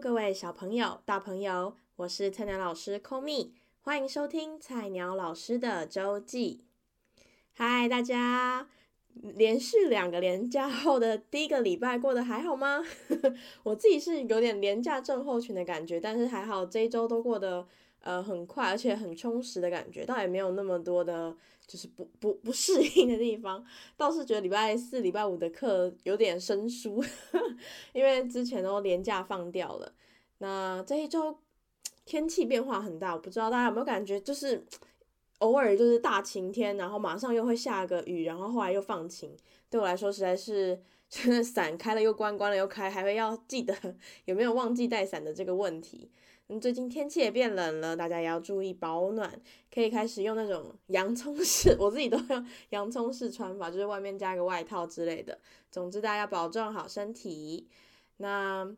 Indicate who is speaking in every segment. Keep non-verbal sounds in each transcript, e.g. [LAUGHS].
Speaker 1: 各位小朋友、大朋友，我是菜鸟老师 Komi，欢迎收听菜鸟老师的周记。嗨，大家，连续两个连假后的第一个礼拜过得还好吗？[LAUGHS] 我自己是有点连假症候群的感觉，但是还好这一周都过得呃很快，而且很充实的感觉，倒也没有那么多的。就是不不不适应的地方，倒是觉得礼拜四、礼拜五的课有点生疏，[LAUGHS] 因为之前都连假放掉了。那这一周天气变化很大，我不知道大家有没有感觉，就是偶尔就是大晴天，然后马上又会下个雨，然后后来又放晴。对我来说，实在是真的伞开了又关，关了又开，还会要记得 [LAUGHS] 有没有忘记带伞的这个问题。最近天气也变冷了，大家也要注意保暖。可以开始用那种洋葱式，[LAUGHS] 我自己都用洋葱式穿法，就是外面加个外套之类的。总之，大家要保重好身体。那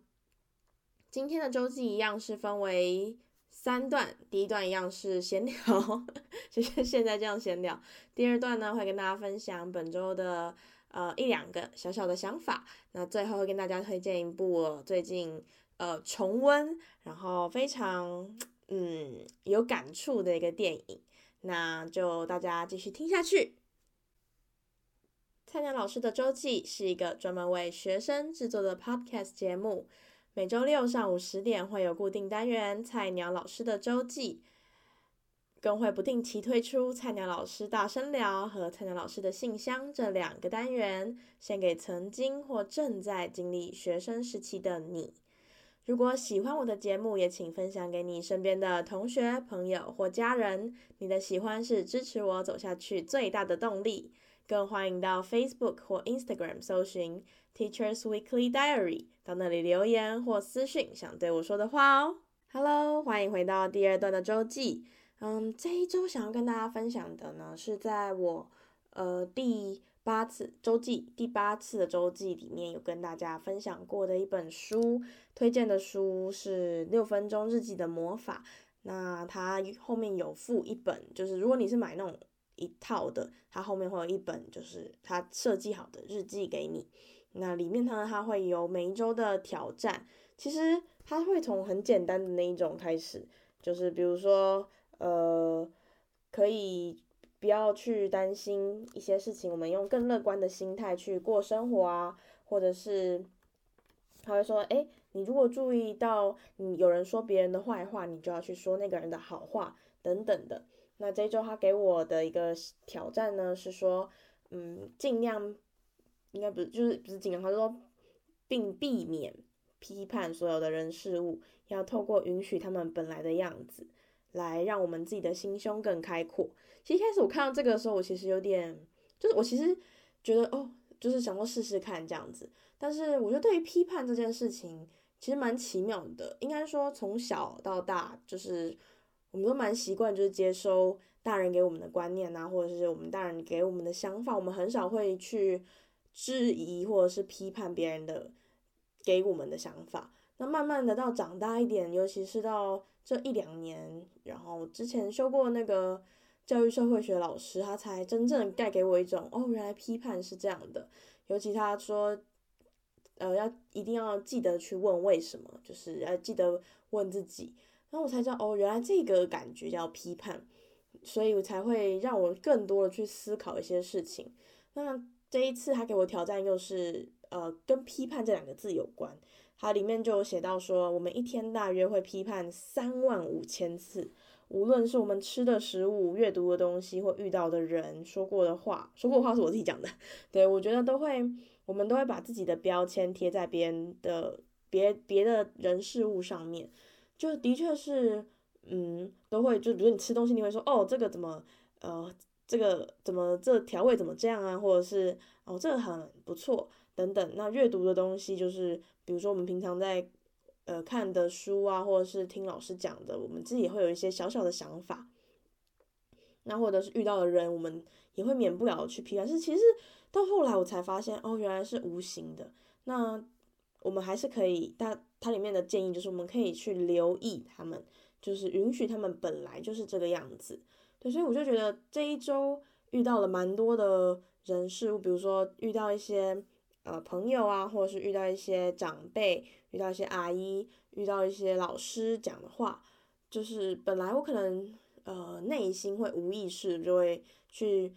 Speaker 1: 今天的周记一样是分为三段，第一段一样是闲聊，[LAUGHS] 就是现在这样闲聊。第二段呢，会跟大家分享本周的呃一两个小小的想法。那最后会跟大家推荐一部我最近。呃，重温，然后非常嗯有感触的一个电影，那就大家继续听下去。菜鸟老师的周记是一个专门为学生制作的 podcast 节目，每周六上午十点会有固定单元“菜鸟老师的周记”，更会不定期推出“菜鸟老师大声聊”和“菜鸟老师的信箱”这两个单元，献给曾经或正在经历学生时期的你。如果喜欢我的节目，也请分享给你身边的同学、朋友或家人。你的喜欢是支持我走下去最大的动力。更欢迎到 Facebook 或 Instagram 搜寻 Teachers Weekly Diary，到那里留言或私讯想对我说的话哦。Hello，欢迎回到第二段的周记。嗯，这一周想要跟大家分享的呢，是在我呃第。八次周记，第八次的周记里面有跟大家分享过的一本书，推荐的书是《六分钟日记的魔法》。那它后面有附一本，就是如果你是买那种一套的，它后面会有一本，就是它设计好的日记给你。那里面呢，它会有每一周的挑战。其实它会从很简单的那一种开始，就是比如说，呃，可以。不要去担心一些事情，我们用更乐观的心态去过生活啊，或者是他会说，哎，你如果注意到你有人说别人的坏话，你就要去说那个人的好话等等的。那这周他给我的一个挑战呢，是说，嗯，尽量应该不是，就是不是尽量，他说并避免批判所有的人事物，要透过允许他们本来的样子。来让我们自己的心胸更开阔。其实一开始我看到这个的时候，我其实有点，就是我其实觉得哦，就是想说试试看这样子。但是我觉得对于批判这件事情，其实蛮奇妙的。应该说从小到大，就是我们都蛮习惯，就是接收大人给我们的观念啊，或者是我们大人给我们的想法，我们很少会去质疑或者是批判别人的给我们的想法。那慢慢的到长大一点，尤其是到这一两年，然后之前修过那个教育社会学老师，他才真正带给我一种哦，原来批判是这样的。尤其他说，呃，要一定要记得去问为什么，就是要记得问自己。然后我才知道哦，原来这个感觉叫批判，所以我才会让我更多的去思考一些事情。那这一次他给我挑战，又是呃，跟批判这两个字有关。它里面就有写到说，我们一天大约会批判三万五千次，无论是我们吃的食物、阅读的东西或遇到的人、说过的话，说过的话是我自己讲的，对，我觉得都会，我们都会把自己的标签贴在别人的别别的人事物上面，就的确是，嗯，都会，就比如你吃东西，你会说，哦，这个怎么，呃，这个怎么这调味怎么这样啊，或者是，哦，这个很不错。等等，那阅读的东西就是，比如说我们平常在呃看的书啊，或者是听老师讲的，我们自己也会有一些小小的想法。那或者是遇到的人，我们也会免不了去批判。是其实到后来我才发现，哦，原来是无形的。那我们还是可以，它它里面的建议就是，我们可以去留意他们，就是允许他们本来就是这个样子。对，所以我就觉得这一周遇到了蛮多的人事物，比如说遇到一些。呃朋友啊，或者是遇到一些长辈，遇到一些阿姨，遇到一些老师讲的话，就是本来我可能呃内心会无意识就会去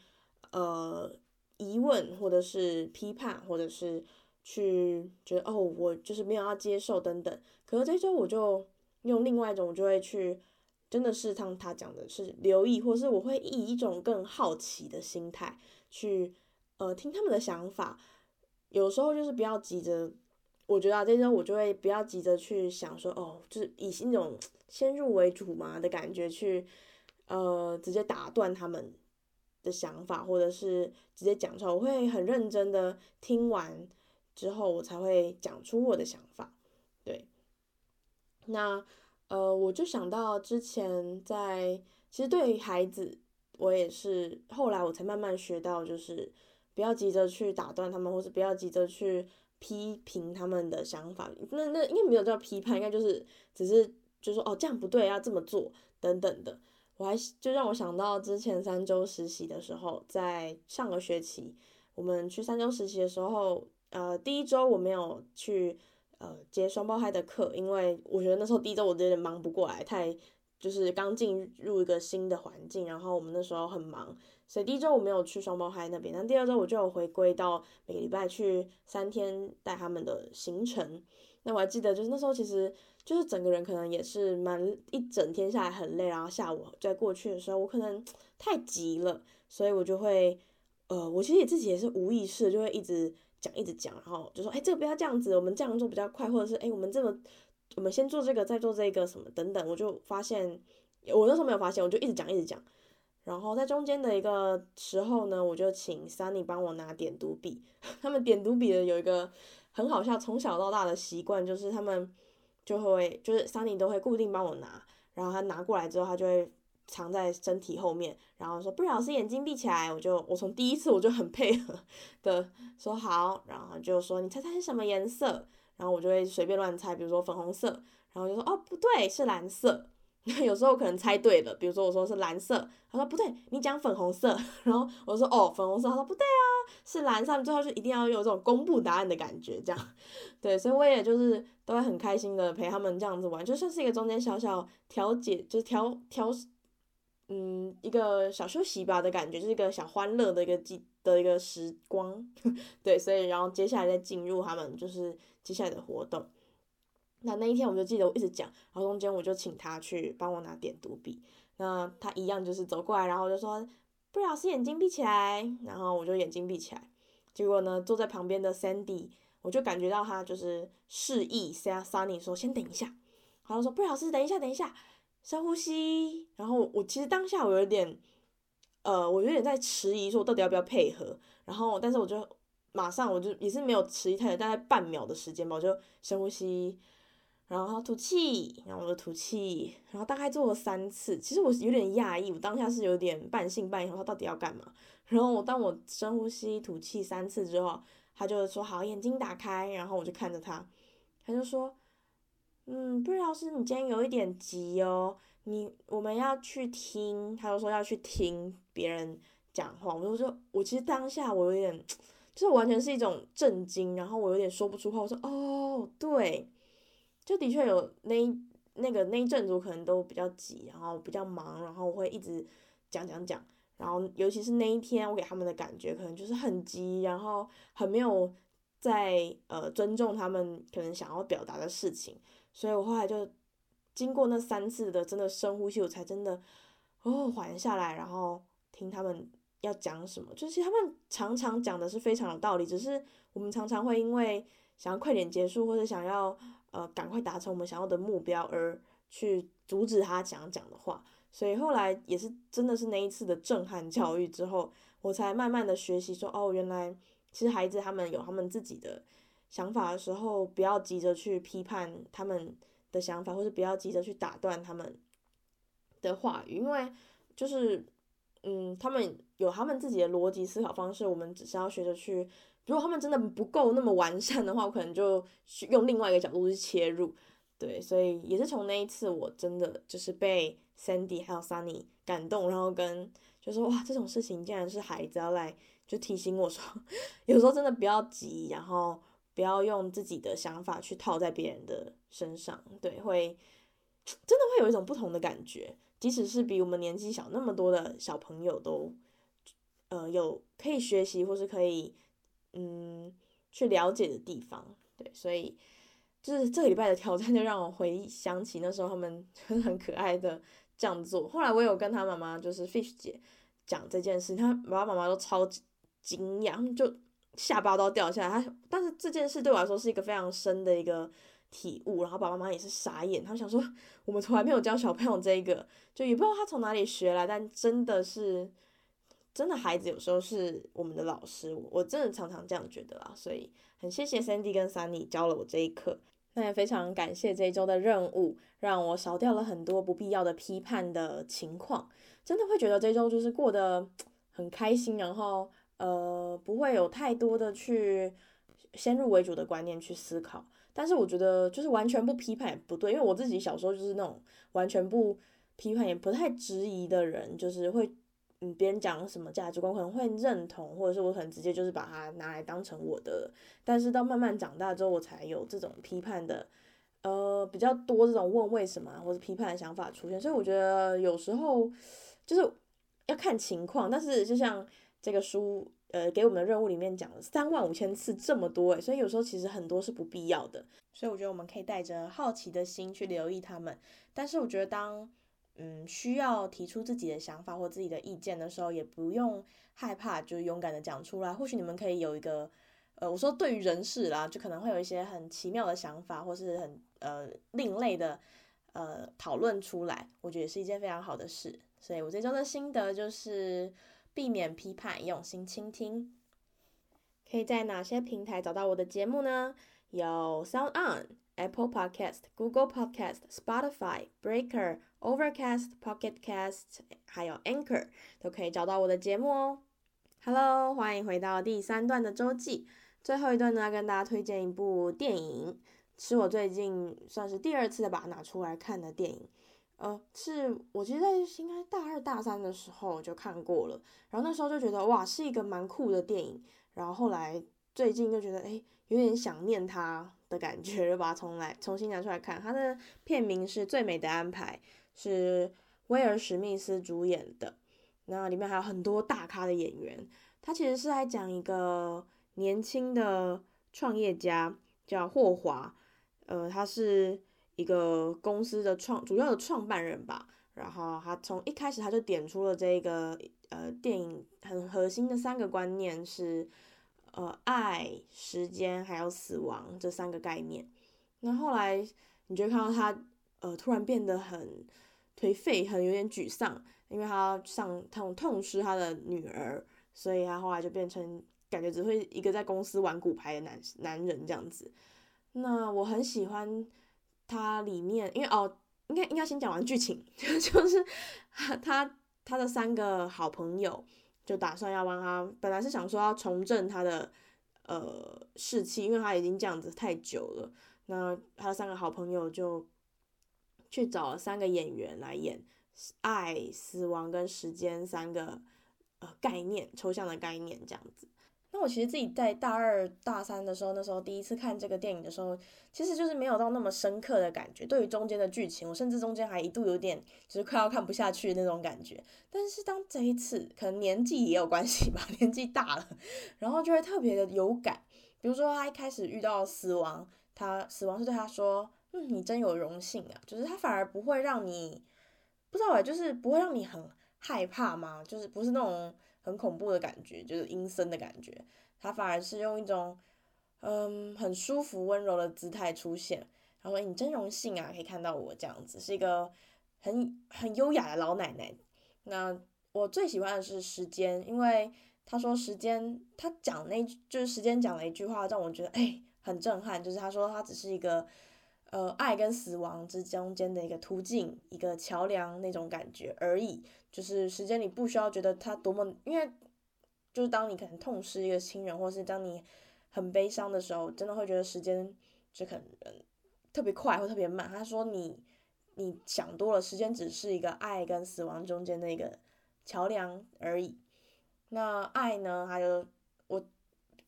Speaker 1: 呃疑问，或者是批判，或者是去觉得哦我就是没有要接受等等。可是这周我就用另外一种，就会去。真的是像他讲的，是留意，或是我会以一种更好奇的心态去，呃，听他们的想法。有时候就是不要急着，我觉得啊，这时候我就会不要急着去想说，哦，就是以那种先入为主嘛的感觉去，呃，直接打断他们的想法，或者是直接讲出来。我会很认真的听完之后，我才会讲出我的想法。对，那。呃，我就想到之前在，其实对于孩子，我也是后来我才慢慢学到，就是不要急着去打断他们，或是不要急着去批评他们的想法。那那应该没有叫批判，应该就是只是就说哦，这样不对，要这么做等等的。我还就让我想到之前三周实习的时候，在上个学期我们去三周实习的时候，呃，第一周我没有去。呃，接双胞胎的课，因为我觉得那时候第一周我有点忙不过来，太就是刚进入一个新的环境，然后我们那时候很忙，所以第一周我没有去双胞胎那边。那第二周我就有回归到每个礼拜去三天带他们的行程。那我还记得，就是那时候其实就是整个人可能也是蛮一整天下来很累，然后下午在过去的时候，我可能 [TSK] 太急了，所以我就会呃，我其实自己也是无意识就会一直。讲一直讲，然后就说，哎，这个不要这样子，我们这样做比较快，或者是，哎，我们这个，我们先做这个，再做这个什么等等，我就发现，我那时候没有发现，我就一直讲一直讲，然后在中间的一个时候呢，我就请 Sunny 帮我拿点读笔，[LAUGHS] 他们点读笔的有一个很好笑，从小到大的习惯就是他们就会，就是 Sunny 都会固定帮我拿，然后他拿过来之后，他就会。藏在身体后面，然后说：“不然老师眼睛闭起来。”我就我从第一次我就很配合的说好，然后就说：“你猜猜是什么颜色？”然后我就会随便乱猜，比如说粉红色，然后就说：“哦，不对，是蓝色。” [LAUGHS] 有时候可能猜对了，比如说我说是蓝色，他说不对，你讲粉红色，[LAUGHS] 然后我说哦，粉红色，他说不对啊，是蓝色，最后就一定要有这种公布答案的感觉，这样，[LAUGHS] 对，所以我也就是都会很开心的陪他们这样子玩，就算是一个中间小小调节，就是调调。嗯，一个小休息吧的感觉，就是一个小欢乐的一个记的一个时光，对，所以然后接下来再进入他们就是接下来的活动。那那一天我就记得我一直讲，然后中间我就请他去帮我拿点读笔，那他一样就是走过来，然后我就说：“不老师眼睛闭起来。”然后我就眼睛闭起来，结果呢，坐在旁边的 Sandy，我就感觉到他就是示意 Sunny 说：“先等一下。”然后说：“不老师等一下，等一下。”深呼吸，然后我其实当下我有点，呃，我有点在迟疑，说我到底要不要配合。然后，但是我就马上，我就也是没有迟疑太久，大概半秒的时间吧，我就深呼吸，然后吐气，然后我就吐气，然后大概做了三次。其实我有点讶异，我当下是有点半信半疑，他到底要干嘛？然后我当我深呼吸、吐气三次之后，他就说好，眼睛打开，然后我就看着他，他就说。嗯，不知道是你今天有一点急哦，你我们要去听，他就说要去听别人讲话，我就说，我其实当下我有点，[TSK] 就是完全是一种震惊，然后我有点说不出话，我说哦，对，就的确有那一那个那一阵子可能都比较急，然后比较忙，然后我会一直讲讲讲，然后尤其是那一天，我给他们的感觉可能就是很急，然后很没有在呃尊重他们可能想要表达的事情。所以我后来就经过那三次的真的深呼吸，我才真的哦缓下来，然后听他们要讲什么。就是他们常常讲的是非常有道理，只是我们常常会因为想要快点结束，或者想要呃赶快达成我们想要的目标而去阻止他想讲的话。所以后来也是真的是那一次的震撼教育之后，我才慢慢的学习说哦，原来其实孩子他们有他们自己的。想法的时候，不要急着去批判他们的想法，或者不要急着去打断他们的话语，因为就是，嗯，他们有他们自己的逻辑思考方式，我们只是要学着去。如果他们真的不够那么完善的话，我可能就用另外一个角度去切入。对，所以也是从那一次，我真的就是被 Sandy 还有 Sunny 感动，然后跟就说哇，这种事情竟然是孩子要来就提醒我说，[LAUGHS] 有时候真的不要急，然后不要用自己的想法去套在别人的身上，对，会真的会有一种不同的感觉，即使是比我们年纪小那么多的小朋友都，呃，有可以学习或是可以嗯去了解的地方，对，所以就是这个礼拜的挑战就让我回想起那时候他们 [LAUGHS] 很可爱的这样做。后来我有跟他妈妈，就是 Fish 姐讲这件事，他爸爸妈妈都超级。惊讶，就下巴都掉下来。他，但是这件事对我来说是一个非常深的一个体悟。然后爸爸妈妈也是傻眼，他们想说我们从来没有教小朋友这个，就也不知道他从哪里学来。但真的是，真的孩子有时候是我们的老师，我真的常常这样觉得啦。所以很谢谢 Sandy 跟 Sunny 教了我这一课。那也非常感谢这一周的任务，让我少掉了很多不必要的批判的情况。真的会觉得这周就是过得很开心，然后。呃，不会有太多的去先入为主的观念去思考，但是我觉得就是完全不批判也不对，因为我自己小时候就是那种完全不批判也不太质疑的人，就是会嗯别人讲什么价值观可能会认同，或者是我很直接就是把它拿来当成我的，但是到慢慢长大之后，我才有这种批判的呃比较多这种问为什么或者批判的想法出现，所以我觉得有时候就是要看情况，但是就像。这个书，呃，给我们的任务里面讲了三万五千次这么多，诶，所以有时候其实很多是不必要的。所以我觉得我们可以带着好奇的心去留意他们。但是我觉得当，嗯，需要提出自己的想法或自己的意见的时候，也不用害怕，就勇敢的讲出来。或许你们可以有一个，呃，我说对于人事啦，就可能会有一些很奇妙的想法，或是很呃另类的，呃，讨论出来。我觉得也是一件非常好的事。所以我这周的心得就是。避免批判，用心倾听。可以在哪些平台找到我的节目呢？有 Sound On、Apple Podcast、Google Podcast、Spotify、Breaker、Overcast、Pocket Cast，还有 Anchor，都可以找到我的节目哦。Hello，欢迎回到第三段的周记。最后一段呢，跟大家推荐一部电影，是我最近算是第二次的把它拿出来看的电影。呃，是我其实在应该大二大三的时候就看过了，然后那时候就觉得哇，是一个蛮酷的电影，然后后来最近就觉得诶，有点想念它的感觉，就把它重来重新拿出来看。它的片名是《最美的安排》，是威尔史密斯主演的，那里面还有很多大咖的演员。它其实是在讲一个年轻的创业家叫霍华，呃，他是。一个公司的创主要的创办人吧，然后他从一开始他就点出了这个呃电影很核心的三个观念是呃爱、时间还有死亡这三个概念。那后来你就看到他呃突然变得很颓废，很有点沮丧，因为他上痛痛失他的女儿，所以他后来就变成感觉只会一个在公司玩骨牌的男男人这样子。那我很喜欢。他里面，因为哦，应该应该先讲完剧情，[LAUGHS] 就是他他的三个好朋友就打算要帮他，本来是想说要重振他的呃士气，因为他已经这样子太久了。那他的三个好朋友就去找了三个演员来演爱、死亡跟时间三个呃概念，抽象的概念这样子。那我其实自己在大二大三的时候，那时候第一次看这个电影的时候，其实就是没有到那么深刻的感觉。对于中间的剧情，我甚至中间还一度有点就是快要看不下去那种感觉。但是当这一次，可能年纪也有关系吧，[LAUGHS] 年纪大了，然后就会特别的有感。比如说他一开始遇到死亡，他死亡是对他说：“嗯，你真有荣幸啊。”就是他反而不会让你不知道哎，就是不会让你很害怕吗？就是不是那种。很恐怖的感觉，就是阴森的感觉。他反而是用一种，嗯，很舒服、温柔的姿态出现。他说：“你真荣幸啊，可以看到我这样子，是一个很很优雅的老奶奶。”那我最喜欢的是时间，因为他说时间，他讲那就是时间讲了一句话，让我觉得哎很震撼，就是他说他只是一个呃爱跟死亡之中间的一个途径，一个桥梁那种感觉而已。就是时间，你不需要觉得它多么，因为就是当你可能痛失一个亲人，或是当你很悲伤的时候，真的会觉得时间就可能特别快或特别慢。他说你你想多了，时间只是一个爱跟死亡中间的一个桥梁而已。那爱呢？还有我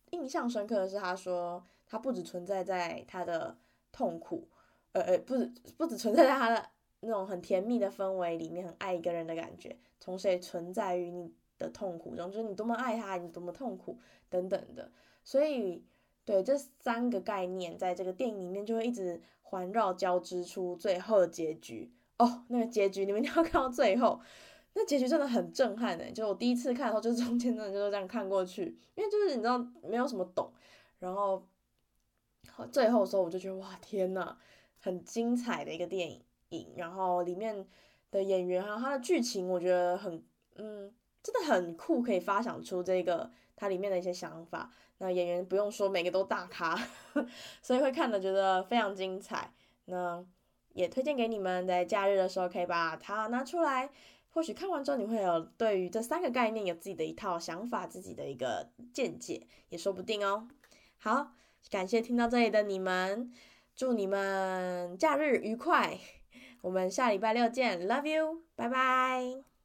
Speaker 1: 印象深刻的是，他说他不只存在在他的痛苦，呃呃，不止不止存在在他的那种很甜蜜的氛围里面，很爱一个人的感觉，同时也存在于你的痛苦中，就是你多么爱他，你多么痛苦等等的。所以，对这三个概念，在这个电影里面就会一直环绕交织出最后的结局。哦，那个结局你们一定要看到最后。[LAUGHS] 那结局真的很震撼诶，就我第一次看的时候，就是中间真的就是这样看过去，因为就是你知道没有什么懂，然后最后的时候我就觉得哇天呐，很精彩的一个电影影，然后里面的演员还有它的剧情，我觉得很嗯真的很酷，可以发想出这个它里面的一些想法。那演员不用说，每个都大咖，[LAUGHS] 所以会看的觉得非常精彩。那也推荐给你们，在假日的时候可以把它拿出来。或许看完之后，你会有对于这三个概念有自己的一套想法，自己的一个见解，也说不定哦。好，感谢听到这里的你们，祝你们假日愉快，我们下礼拜六见，Love you，拜拜。